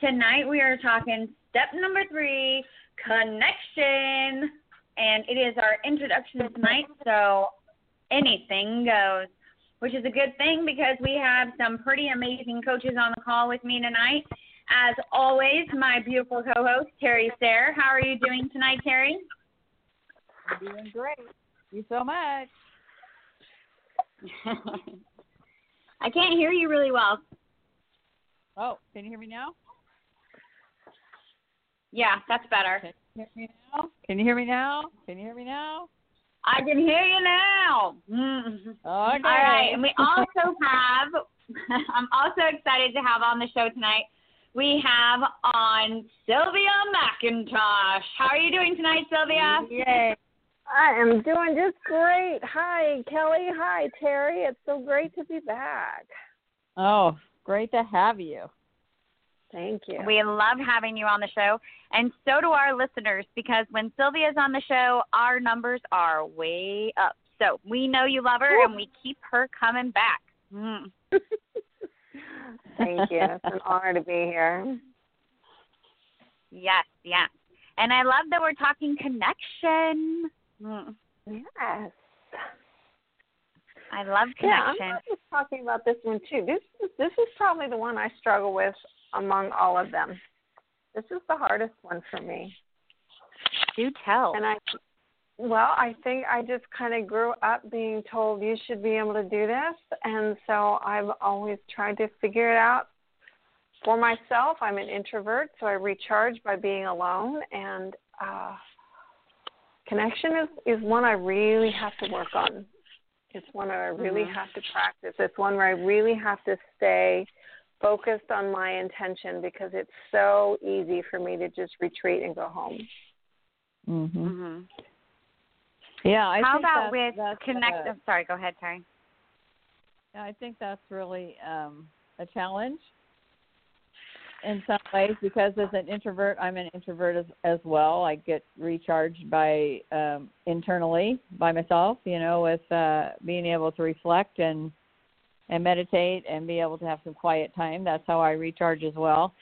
Tonight we are talking step number three connection. And it is our introduction tonight, so anything goes, which is a good thing because we have some pretty amazing coaches on the call with me tonight. As always, my beautiful co host, Terry Sayre. How are you doing tonight, Terry? I'm doing great. Thank you so much. I can't hear you really well. Oh, can you hear me now? Yeah, that's better. Can you hear me now? Can you hear me now? Can you hear me now? I can hear you now. Mm. Okay. All right, and we also have. I'm also excited to have on the show tonight. We have on Sylvia McIntosh. How are you doing tonight, Sylvia? Yay. I am doing just great. Hi, Kelly. Hi, Terry. It's so great to be back. Oh, great to have you. Thank you. We love having you on the show, and so do our listeners because when Sylvia's on the show, our numbers are way up. So we know you love her, and we keep her coming back. Mm. Thank you. It's an honor to be here. Yes, yes. And I love that we're talking connection. Mm. Yes. I love connection. Yeah, I'm just talking about this one too. This this is probably the one I struggle with among all of them. This is the hardest one for me. Do tell. And I well, I think I just kind of grew up being told you should be able to do this, and so I've always tried to figure it out for myself. I'm an introvert, so I recharge by being alone, and uh, connection is is one I really have to work on. It's one I really Mhm. have to practice. It's one where I really have to stay focused on my intention because it's so easy for me to just retreat and go home. Mhm. hmm Yeah, I How think about that's- with that's, connect? uh, I'm sorry. Go ahead, Terry. Yeah, I think that's really um, a challenge in some ways because as an introvert, I'm an introvert as, as well. I get recharged by um, internally by myself, you know, with uh, being able to reflect and and meditate and be able to have some quiet time. That's how I recharge as well.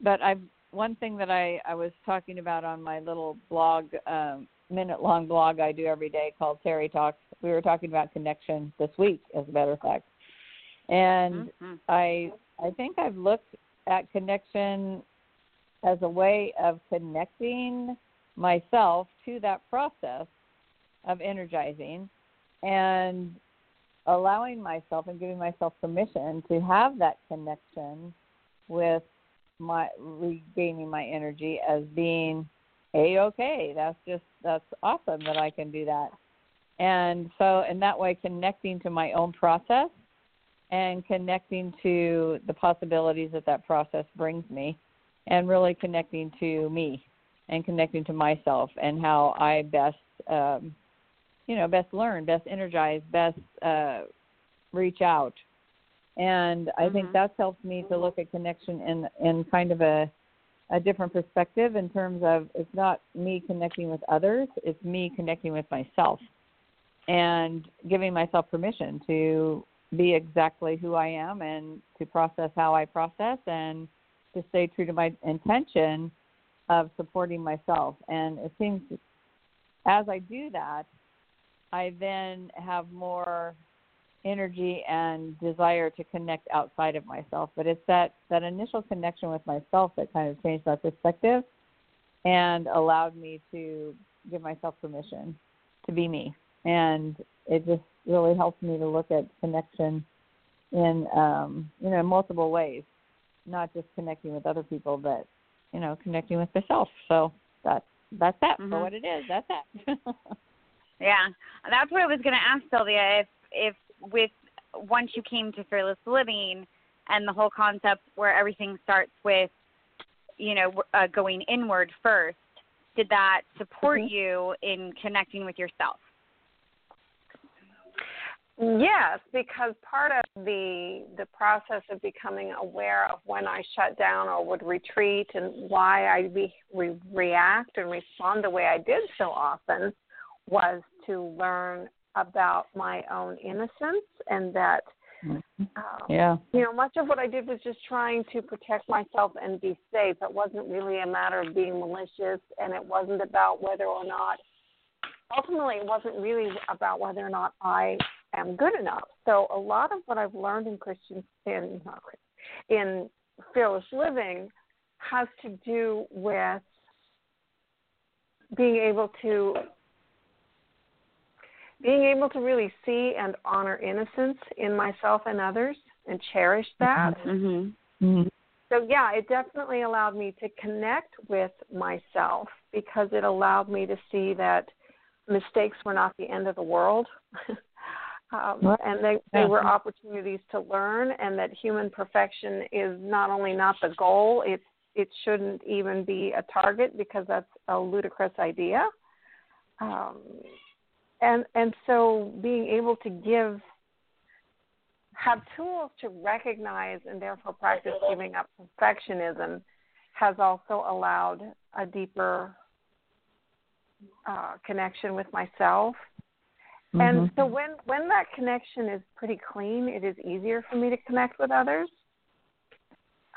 But I've one thing that I I was talking about on my little blog. Um, minute long blog I do every day called Terry Talks. We were talking about connection this week, as a matter of fact. And Mhm. I I think I've looked at connection as a way of connecting myself to that process of energizing and allowing myself and giving myself permission to have that connection with my regaining my energy as being a okay. That's just that's awesome that I can do that. And so in that way connecting to my own process and connecting to the possibilities that that process brings me and really connecting to me and connecting to myself and how I best um you know best learn, best energize, best uh reach out. And I think Mhm. that's helped me to look at connection in in kind of a a different perspective in terms of it's not me connecting with others, it's me connecting with myself and giving myself permission to be exactly who I am and to process how I process and to stay true to my intention of supporting myself. And it seems as I do that, I then have more energy and desire to connect outside of myself. But it's that, that initial connection with myself that kind of changed that perspective and allowed me to give myself permission to be me. And it just really helps me to look at connection in um, you know, multiple ways. Not just connecting with other people, but you know, connecting with myself. So that's that's that for Mhm. what it is. That's that. Yeah, that's what I was going to ask Sylvia. If if with once you came to fearless living and the whole concept where everything starts with you know, uh, going inward first, did that support Mm-hmm. you in connecting with yourself? Yes, because part of the the process of becoming aware of when I shut down or would retreat and why I re, react and respond the way I did so often was to learn about my own innocence and that um, Yeah. you know much of what I did was just trying to protect myself and be safe. It wasn't really a matter of being malicious, and it wasn't about whether or not ultimately it wasn't really about whether or not I am good enough. So a lot of what I've learned in Christian in in fearless living has to do with being able to being able to really see and honor innocence in myself and others and cherish that. Mm-hmm. Mhm. So yeah, it definitely allowed me to connect with myself because it allowed me to see that mistakes were not the end of the world. um, Right. and they, they were opportunities to learn and that human perfection is not only not the goal, it it shouldn't even be a target because that's a ludicrous idea. Um, and and so being able to give have tools to recognize and therefore practice giving up perfectionism has also allowed a deeper uh, connection with myself. And Mhm. so when when that connection is pretty clean, it is easier for me to connect with others.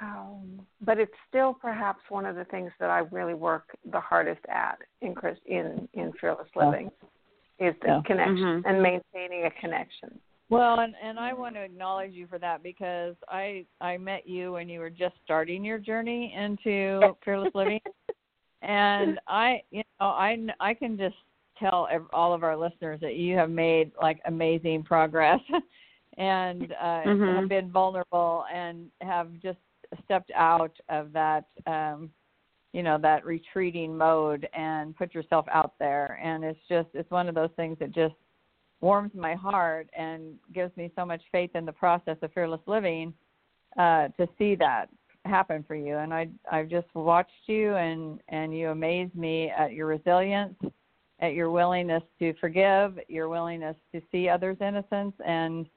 Um, but it's still perhaps one of the things that I really work the hardest at in in in fearless Yeah. Living is the Yeah. connection Mhm. and maintaining a connection. Well, and and I want to acknowledge you for that because I I met you when you were just starting your journey into fearless living, and I you know I I can just tell all of our listeners that you have made like amazing progress, and uh, Mhm. have been vulnerable and have just stepped out of that um you know that retreating mode and put yourself out there and it's just it's one of those things that just warms my heart and gives me so much faith in the process of fearless living uh, to see that happen for you. And I I've just watched you and and you amaze me at your resilience, at your willingness to forgive, your willingness to see others' innocence, and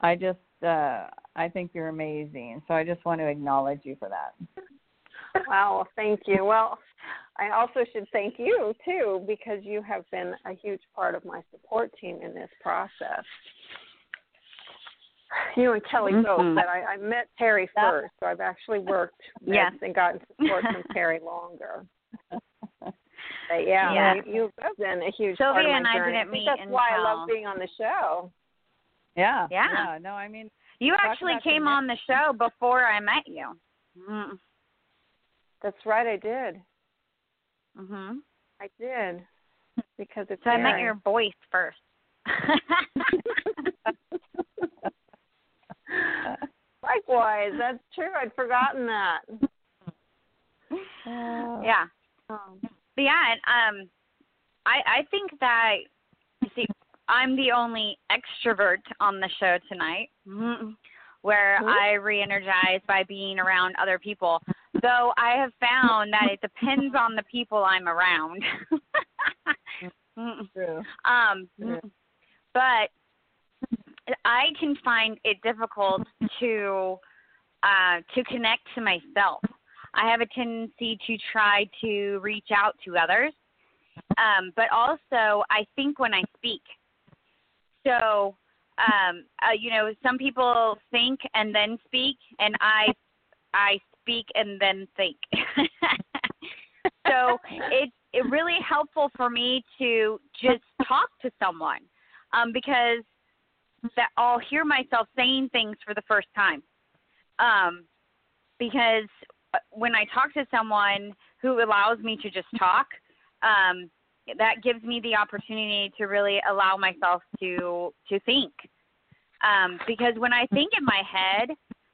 I just uh, I think you're amazing. So I just want to acknowledge you for that. Wow, well, thank you. Well, I also should thank you too because you have been a huge part of my support team in this process. You and Kelly both, Mhm. but I, I met Terry Yeah. first, so I've actually worked with Yes. and gotten support from Terry longer. But yeah, Yeah. You, you've been a huge part Sylvia of my and I journey. didn't think meet that's why I love being on the show. Yeah. Yeah. No, I mean You actually came on the show before I met you. Mm. That's right, I did. Mhm. I did because it's So I met your voice first. Likewise, that's true. I'd forgotten that. yeah. Um, But yeah, and um, I I think that you see, I'm the only extrovert on the show tonight, Mhm. where. I re-energize by being around other people. Though I have found that it depends on the people I'm around. True. um, Yeah. but I can find it difficult to uh, to connect to myself. I have a tendency to try to reach out to others, um, but also I think when I speak. So, um, uh, you know, some people think and then speak, and I I speak and then think. so it's it really helpful for me to just talk to someone um, because that I'll hear myself saying things for the first time. Um, because when I talk to someone who allows me to just talk, um, that gives me the opportunity to really allow myself to to think. Um, because when I think in my head,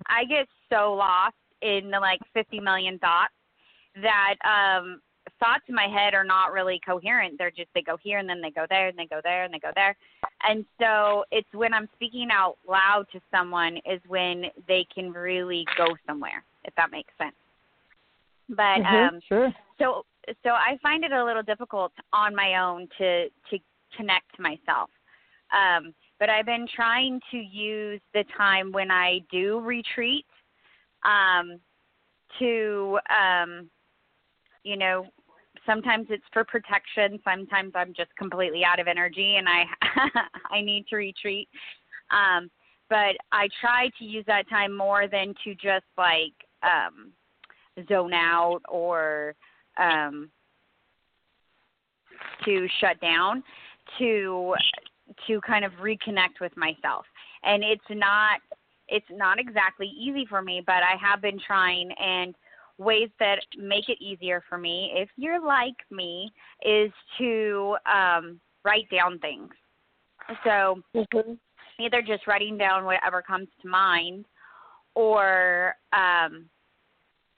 I get so lost in the like 50 million thoughts that um, thoughts in my head are not really coherent. They're just they go here and then they go there and they go there and they go there. And so it's when I'm speaking out loud to someone is when they can really go somewhere, if that makes sense. But Mhm, um sure. so so I find it a little difficult on my own to to connect to myself. Um, but I've been trying to use the time when I do retreat um, to, um, you know, sometimes it's for protection. Sometimes I'm just completely out of energy and I I need to retreat. Um, but I try to use that time more than to just like um, zone out or um, to shut down to to kind of reconnect with myself and it's not it's not exactly easy for me but i have been trying and ways that make it easier for me if you're like me is to um write down things. So Mm-hmm. either just writing down whatever comes to mind or um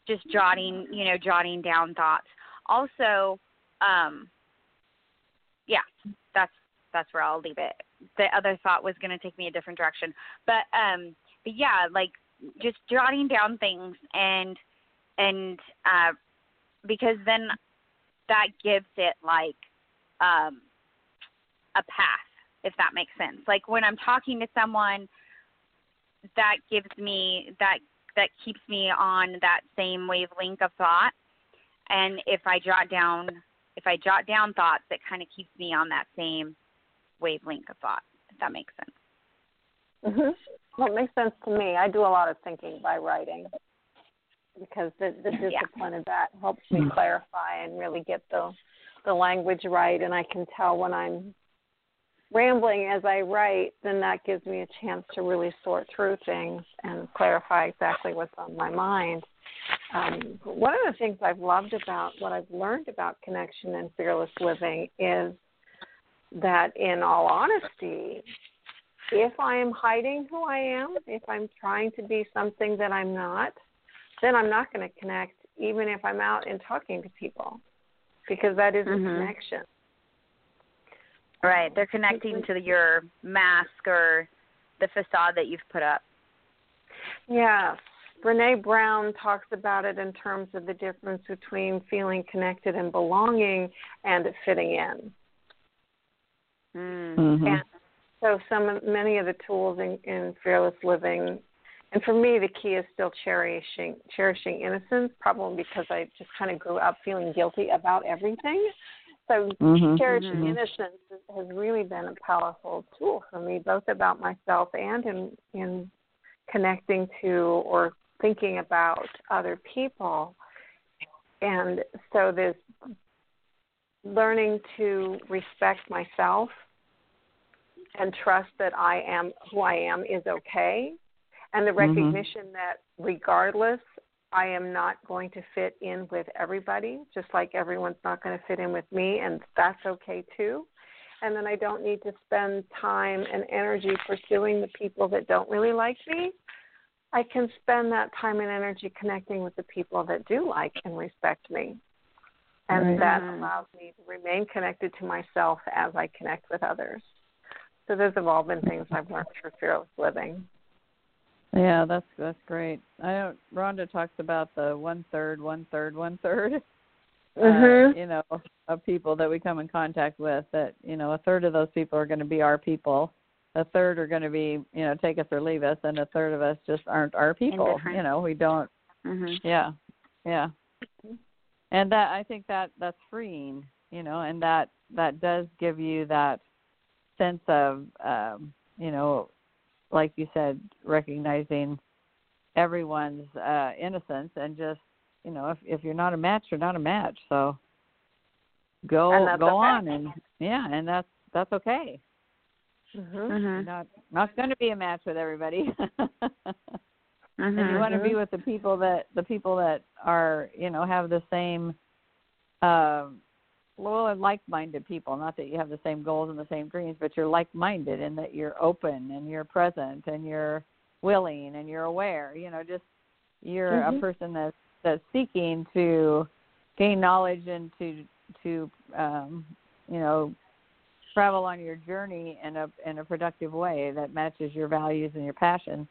just jotting you know jotting down thoughts. Also um yeah that's that's where i'll leave it. The other thought was going to take me a different direction. But um but yeah like just jotting down things and and uh because then that gives it like um a path if that makes sense. Like when i'm talking to someone that gives me that that keeps me on that same wavelength of thought. And if i jot down if i jot down thoughts it kind of keeps me on that same wavelength of thought if that makes sense. Mhm. Well, it makes sense to me. I do a lot of thinking by writing because the the Yeah. discipline of that helps me clarify and really get the the language right, and I can tell when I'm rambling as I write. Then that gives me a chance to really sort through things and clarify exactly what's on my mind. Um, one of the things I've loved about what I've learned about connection and fearless living is that, in all honesty, if I am hiding who I am, if I'm trying to be something that I'm not, then I'm not going to connect, even if I'm out and talking to people, because that is Mhm. a connection. right they're connecting to your mask or the facade that you've put up Yes. Brene Brown talks about it in terms of the difference between feeling connected and belonging and fitting in. mm. Mhm. And so some many of the tools in, in fearless living and for me the key is still cherishing cherishing innocence, probably because I just kind of grew up feeling guilty about everything. So Mhm. cherishing Mhm. innocence has really been a powerful tool for me, both about myself and in in connecting to or thinking about other people. And so there's learning to respect myself and trust that I am who I am is okay, and the Mhm. recognition that regardless, I am not going to fit in with everybody, just like everyone's not going to fit in with me, and that's okay too. And then I don't need to spend time and energy pursuing the people that don't really like me. I can spend that time and energy connecting with the people that do like and respect me. And Right. that Mhm. allows me to remain connected to myself as I connect with others. So those have all been things I've learned through fearless living. Yeah, that's that's great. I know Rhonda talks about the one third, one third, one third. Mhm. Uh, you know, of people that we come in contact with. That you know, a third of those people are going to be our people. A third are going to be, you know, take us or leave us, and a third of us just aren't our people. You know, we don't. Mhm. Yeah, yeah. And that I think that that's freeing. You know, and that that does give you that sense of, um, you know, like you said, recognizing everyone's uh innocence and just you know if if you're not a match you're not a match so go go okay. on and yeah and that's that's okay Mhm. you're Mhm. not not going to be a match with everybody and you Mhm. want to be with the people that the people that are you know have the same um well like-minded people not that you have the same goals and the same dreams but you're like-minded and that you're open and you're present and you're willing and you're aware you know just you're Mhm. a person that's that's seeking to gain knowledge and to to um you know travel on your journey in a in a productive way that matches your values and your passions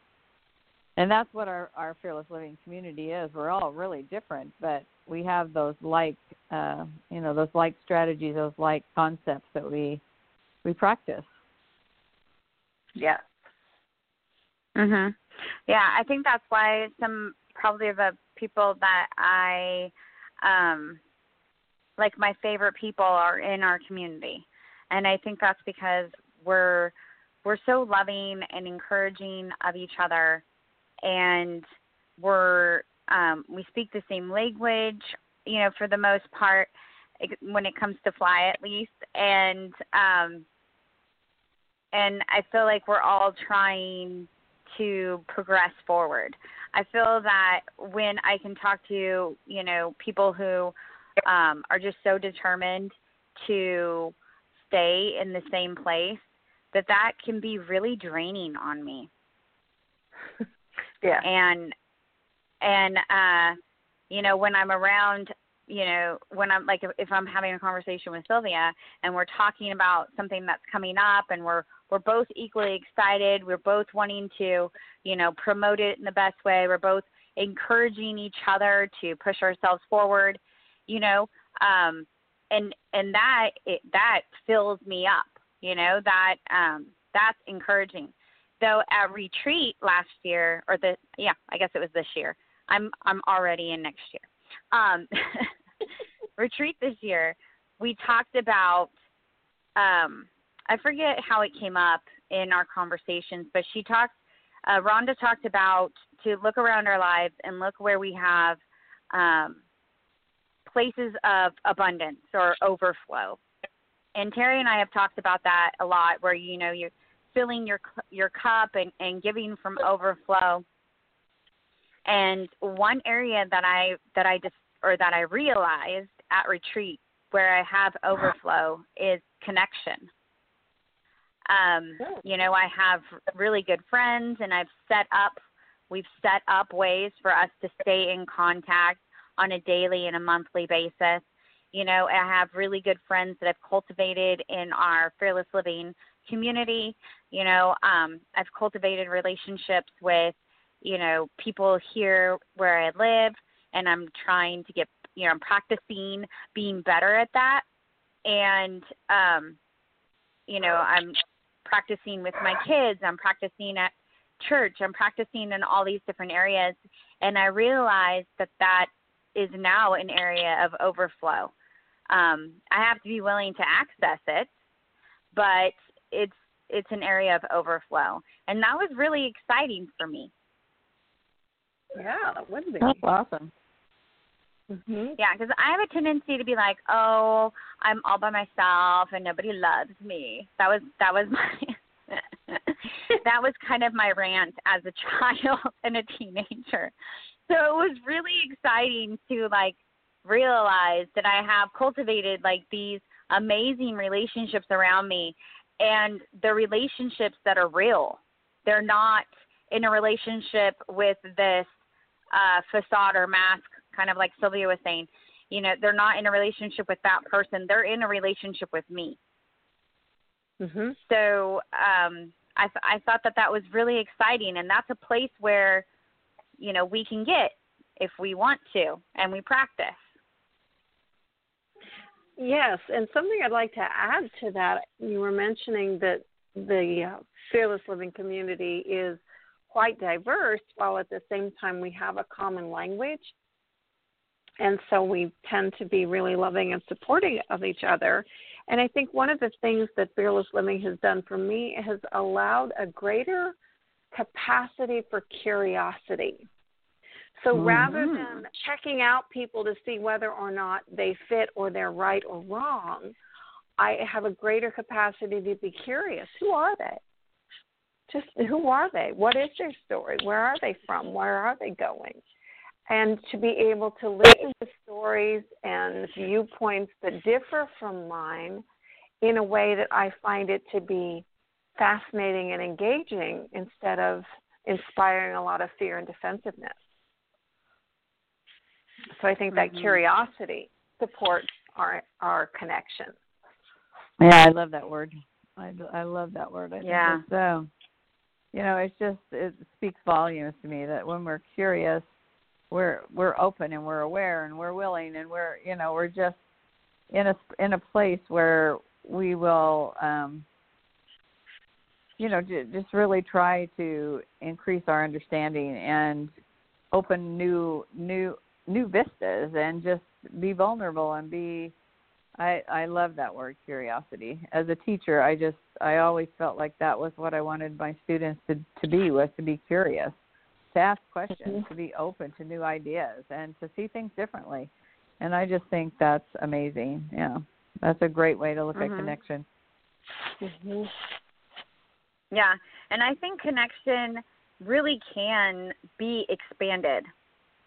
and that's what our our fearless living community is. We're all really different, but we have those like uh, you know those like strategies, those like concepts that we we practice. Yeah. Mhm. Yeah, I think that's why some probably of the people that I um like my favorite people are in our community. And I think that's because we're we're so loving and encouraging of each other and we're um we speak the same language, you know, for the most part when it comes to fly at least and um and I feel like we're all trying to progress forward. I feel that when I can talk to, you know, people who um, are just so determined to stay in the same place, that that can be really draining on me. yeah. And and uh you know, when I'm around you know, when I'm like if, I'm having a conversation with Sylvia and we're talking about something that's coming up and we're we're both equally excited. We're both wanting to, you know, promote it in the best way. We're both encouraging each other to push ourselves forward, you know, um, and and that it, that fills me up, you know, that um, that's encouraging. Though at retreat last year, or the yeah, I guess it was this year. I'm I'm already in next year. Um, retreat this year, we talked about um, I forget how it came up in our conversations, but she talked. Uh, Rhonda talked about to look around our lives and look where we have um, places of abundance or overflow. And Terry and I have talked about that a lot, where you know you're filling your your cup and, and giving from overflow. And one area that I that I just or that I realized at retreat where I have overflow is connection. Um, you know, I have really good friends, and I've set up, we've set up ways for us to stay in contact on a daily and a monthly basis. You know, I have really good friends that I've cultivated in our Fearless Living community. You know, um, I've cultivated relationships with, you know, people here where I live, and I'm trying to get, you know, I'm practicing being better at that. And, um, you know, I'm practicing with my kids, I'm practicing at church, I'm practicing in all these different areas. And I realized that that is now an area of overflow. Um, I have to be willing to access it, but it's it's an area of overflow, and that was really exciting for me. Yeah, that would be. That's awesome. Mm-hmm. Yeah, because I have a tendency to be like, oh, I'm all by myself and nobody loves me. That was that was my that was kind of my rant as a child and a teenager. So it was really exciting to like realize that I have cultivated like these amazing relationships around me and the relationships that are real. They're not in a relationship with this uh, facade or mask kind of like Sylvia was saying, you know, they're not in a relationship with that person. They're in a relationship with me. Mhm. So um, I, th- I thought that that was really exciting, and that's a place where, you know, we can get if we want to, and we practice. Yes, and something I'd like to add to that, you were mentioning that the uh, fearless living community is quite diverse, while at the same time we have a common language and so we tend to be really loving and supporting of each other. And I think one of the things that Fearless Living has done for me has allowed a greater capacity for curiosity. So mm-hmm. rather than checking out people to see whether or not they fit or they're right or wrong, I have a greater capacity to be curious. Who are they? Just who are they? What is their story? Where are they from? Where are they going? and to be able to listen to stories and viewpoints that differ from mine in a way that I find it to be fascinating and engaging instead of inspiring a lot of fear and defensiveness. So I think that mm-hmm. curiosity supports our our connection. Yeah, I love that word. I, I love that word. I yeah. so. You know, it's just it speaks volumes to me that when we're curious, we're we're open and we're aware and we're willing and we're you know we're just in a in a place where we will um you know just really try to increase our understanding and open new new new vistas and just be vulnerable and be I I love that word curiosity. As a teacher, I just I always felt like that was what I wanted my students to to be was to be curious, to ask questions, mm-hmm. to be open to new ideas and to see things differently. And I just think that's amazing. Yeah. That's a great way to look mm-hmm. at connection. Mm-hmm. Yeah, and I think connection really can be expanded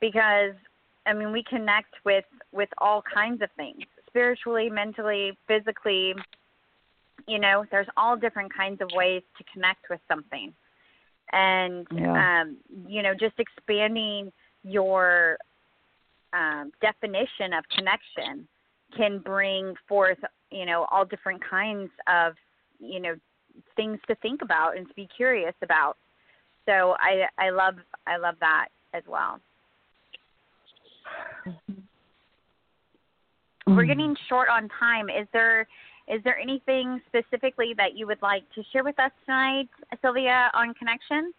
because I mean we connect with with all kinds of things spiritually, mentally, physically. You know, there's all different kinds of ways to connect with something. And yeah. um, you know, just expanding your um, definition of connection can bring forth, you know, all different kinds of, you know, things to think about and to be curious about. So I I love I love that as well. Mm-hmm. We're getting short on time. Is there is there anything specifically that you would like to share with us tonight, Sylvia, on connection?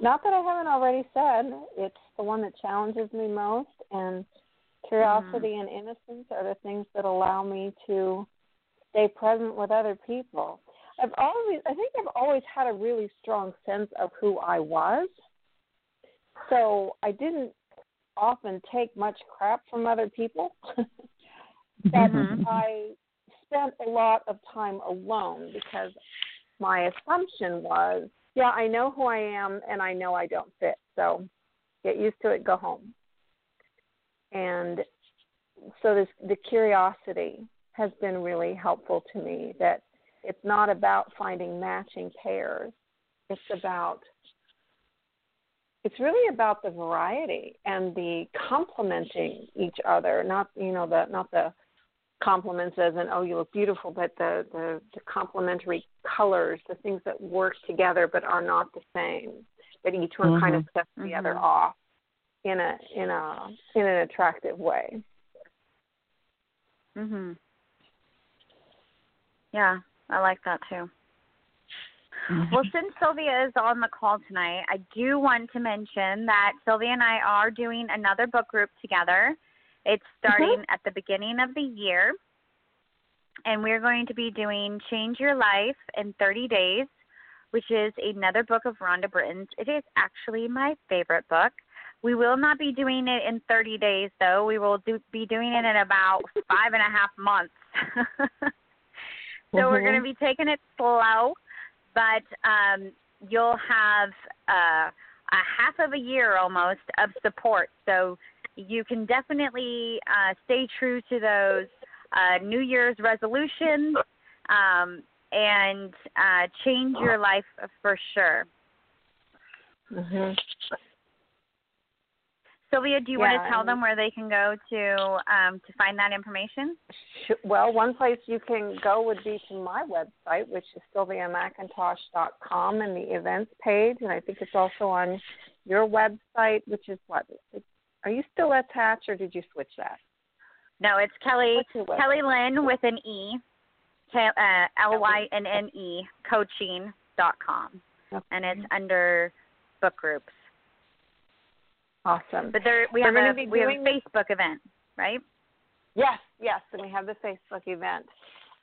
Not that I haven't already said. It's the one that challenges me most, and curiosity mm. and innocence are the things that allow me to stay present with other people. I've always, I think I've always had a really strong sense of who I was. So I didn't often take much crap from other people. but mm-hmm. I spent a lot of time alone because my assumption was, yeah, I know who I am and I know I don't fit. So get used to it, go home. And so this the curiosity has been really helpful to me that it's not about finding matching pairs. It's about it's really about the variety and the complementing each other, not you know the not the compliments as in oh you look beautiful, but the the, the complementary colors, the things that work together but are not the same. That each one mm-hmm. kind of sets the mm-hmm. other off in a in a in an attractive way. Mhm. Yeah, I like that too. Mm-hmm. Well, since Sylvia is on the call tonight, I do want to mention that Sylvia and I are doing another book group together. It's starting mm-hmm. at the beginning of the year, and we're going to be doing Change Your Life in 30 Days, which is another book of Rhonda Britten's. It is actually my favorite book. We will not be doing it in 30 days, though. We will do, be doing it in about five and a half months. so mm-hmm. we're going to be taking it slow but um, you'll have uh, a half of a year almost of support. So you can definitely uh, stay true to those uh, New Year's resolutions um, and uh, change your life for sure. Mm-hmm. Sylvia, do you yeah, want to tell them where they can go to um, to find that information? Well, one place you can go would be to my website, which is sylviamcintosh.com, and the events page, and I think it's also on your website, which is what? Are you still at Hatch, or did you switch that? No, it's Kelly Kelly Lynn with an E, uh, L Y N N E coaching dot com, okay. and it's under book groups. Awesome. But there we have a we have a Facebook event, right? Yes, yes, and we have the Facebook event.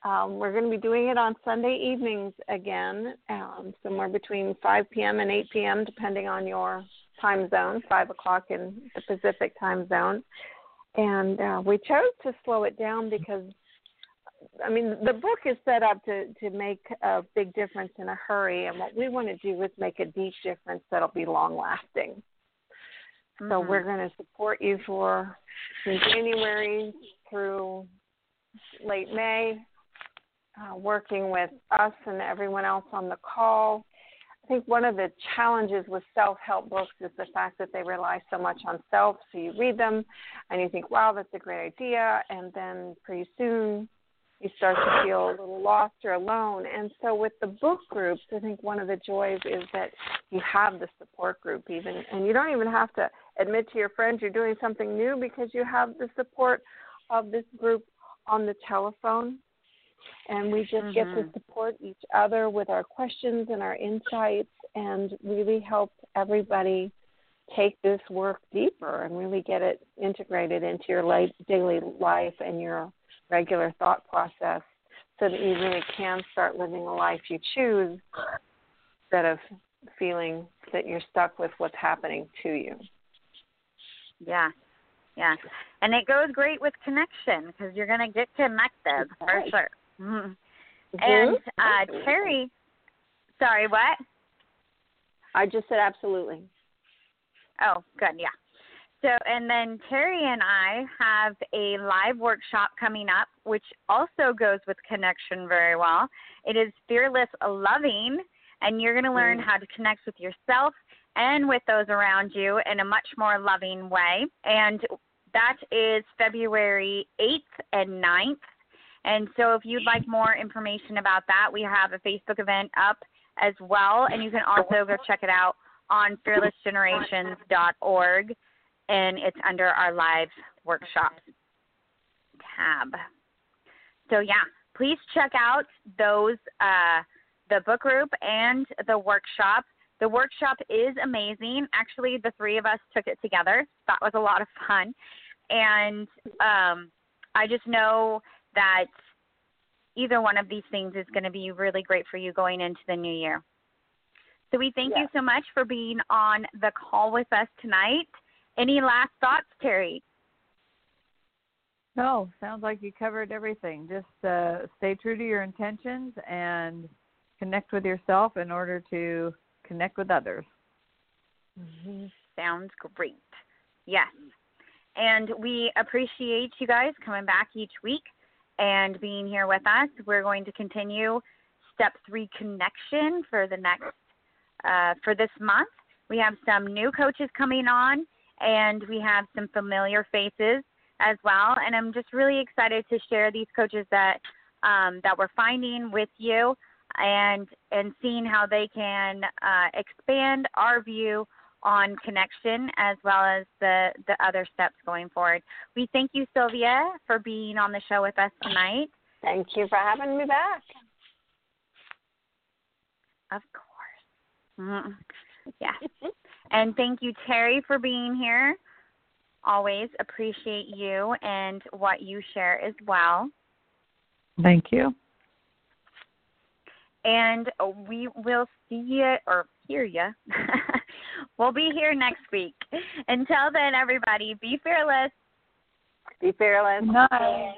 Um, we're going to be doing it on Sunday evenings again, um, somewhere between 5 p.m. and 8 p.m., depending on your time zone, 5 o'clock in the Pacific time zone. And uh, we chose to slow it down because, I mean, the book is set up to, to make a big difference in a hurry, and what we want to do is make a deep difference that'll be long lasting. Mm-hmm. So we're going to support you for from January through late May, uh, working with us and everyone else on the call. I think one of the challenges with self help books is the fact that they rely so much on self. So you read them and you think, wow, that's a great idea. And then pretty soon you start to feel a little lost or alone. And so with the book groups, I think one of the joys is that you have the support group even and you don't even have to admit to your friends you're doing something new because you have the support of this group on the telephone. And we just mm-hmm. get to mm-hmm. support each other with our questions and our insights and really help everybody take this work deeper and really get it integrated into your life, daily life and your regular thought process so that you really can start living a life you choose instead of feeling that you're stuck with what's happening to you. Yeah. Yeah. And it goes great with connection because you're going to get connected for sure. Mm-hmm. Mm-hmm. And uh, Terry, sorry, what? I just said absolutely. Oh, good. Yeah. So, and then Terry and I have a live workshop coming up, which also goes with connection very well. It is Fearless Loving, and you're going to learn mm. how to connect with yourself and with those around you in a much more loving way. And that is February 8th and 9th. And so, if you'd like more information about that, we have a Facebook event up as well, and you can also go check it out on fearlessgenerations.org and it's under our live workshops tab. So yeah, please check out those uh, the book group and the workshop. The workshop is amazing. Actually, the three of us took it together. That was a lot of fun, and um, I just know that either one of these things is going to be really great for you going into the new year. So we thank you so much for being on the call with us tonight. Any last thoughts, Terry? No, sounds like you covered everything. Just uh, stay true to your intentions and connect with yourself in order to connect with others. Mm-hmm. Sounds great. Yes. And we appreciate you guys coming back each week and being here with us. We're going to continue step three connection for the next uh, for this month. We have some new coaches coming on and we have some familiar faces as well. And I'm just really excited to share these coaches that um, that we're finding with you, and and seeing how they can uh, expand our view on connection as well as the the other steps going forward. We thank you, Sylvia, for being on the show with us tonight. Thank you for having me back. Of course. Mm-hmm. Yeah. And thank you, Terry, for being here. Always appreciate you and what you share as well. Thank you. And we will see you or hear you. we'll be here next week. Until then, everybody, be fearless. Be fearless. Bye.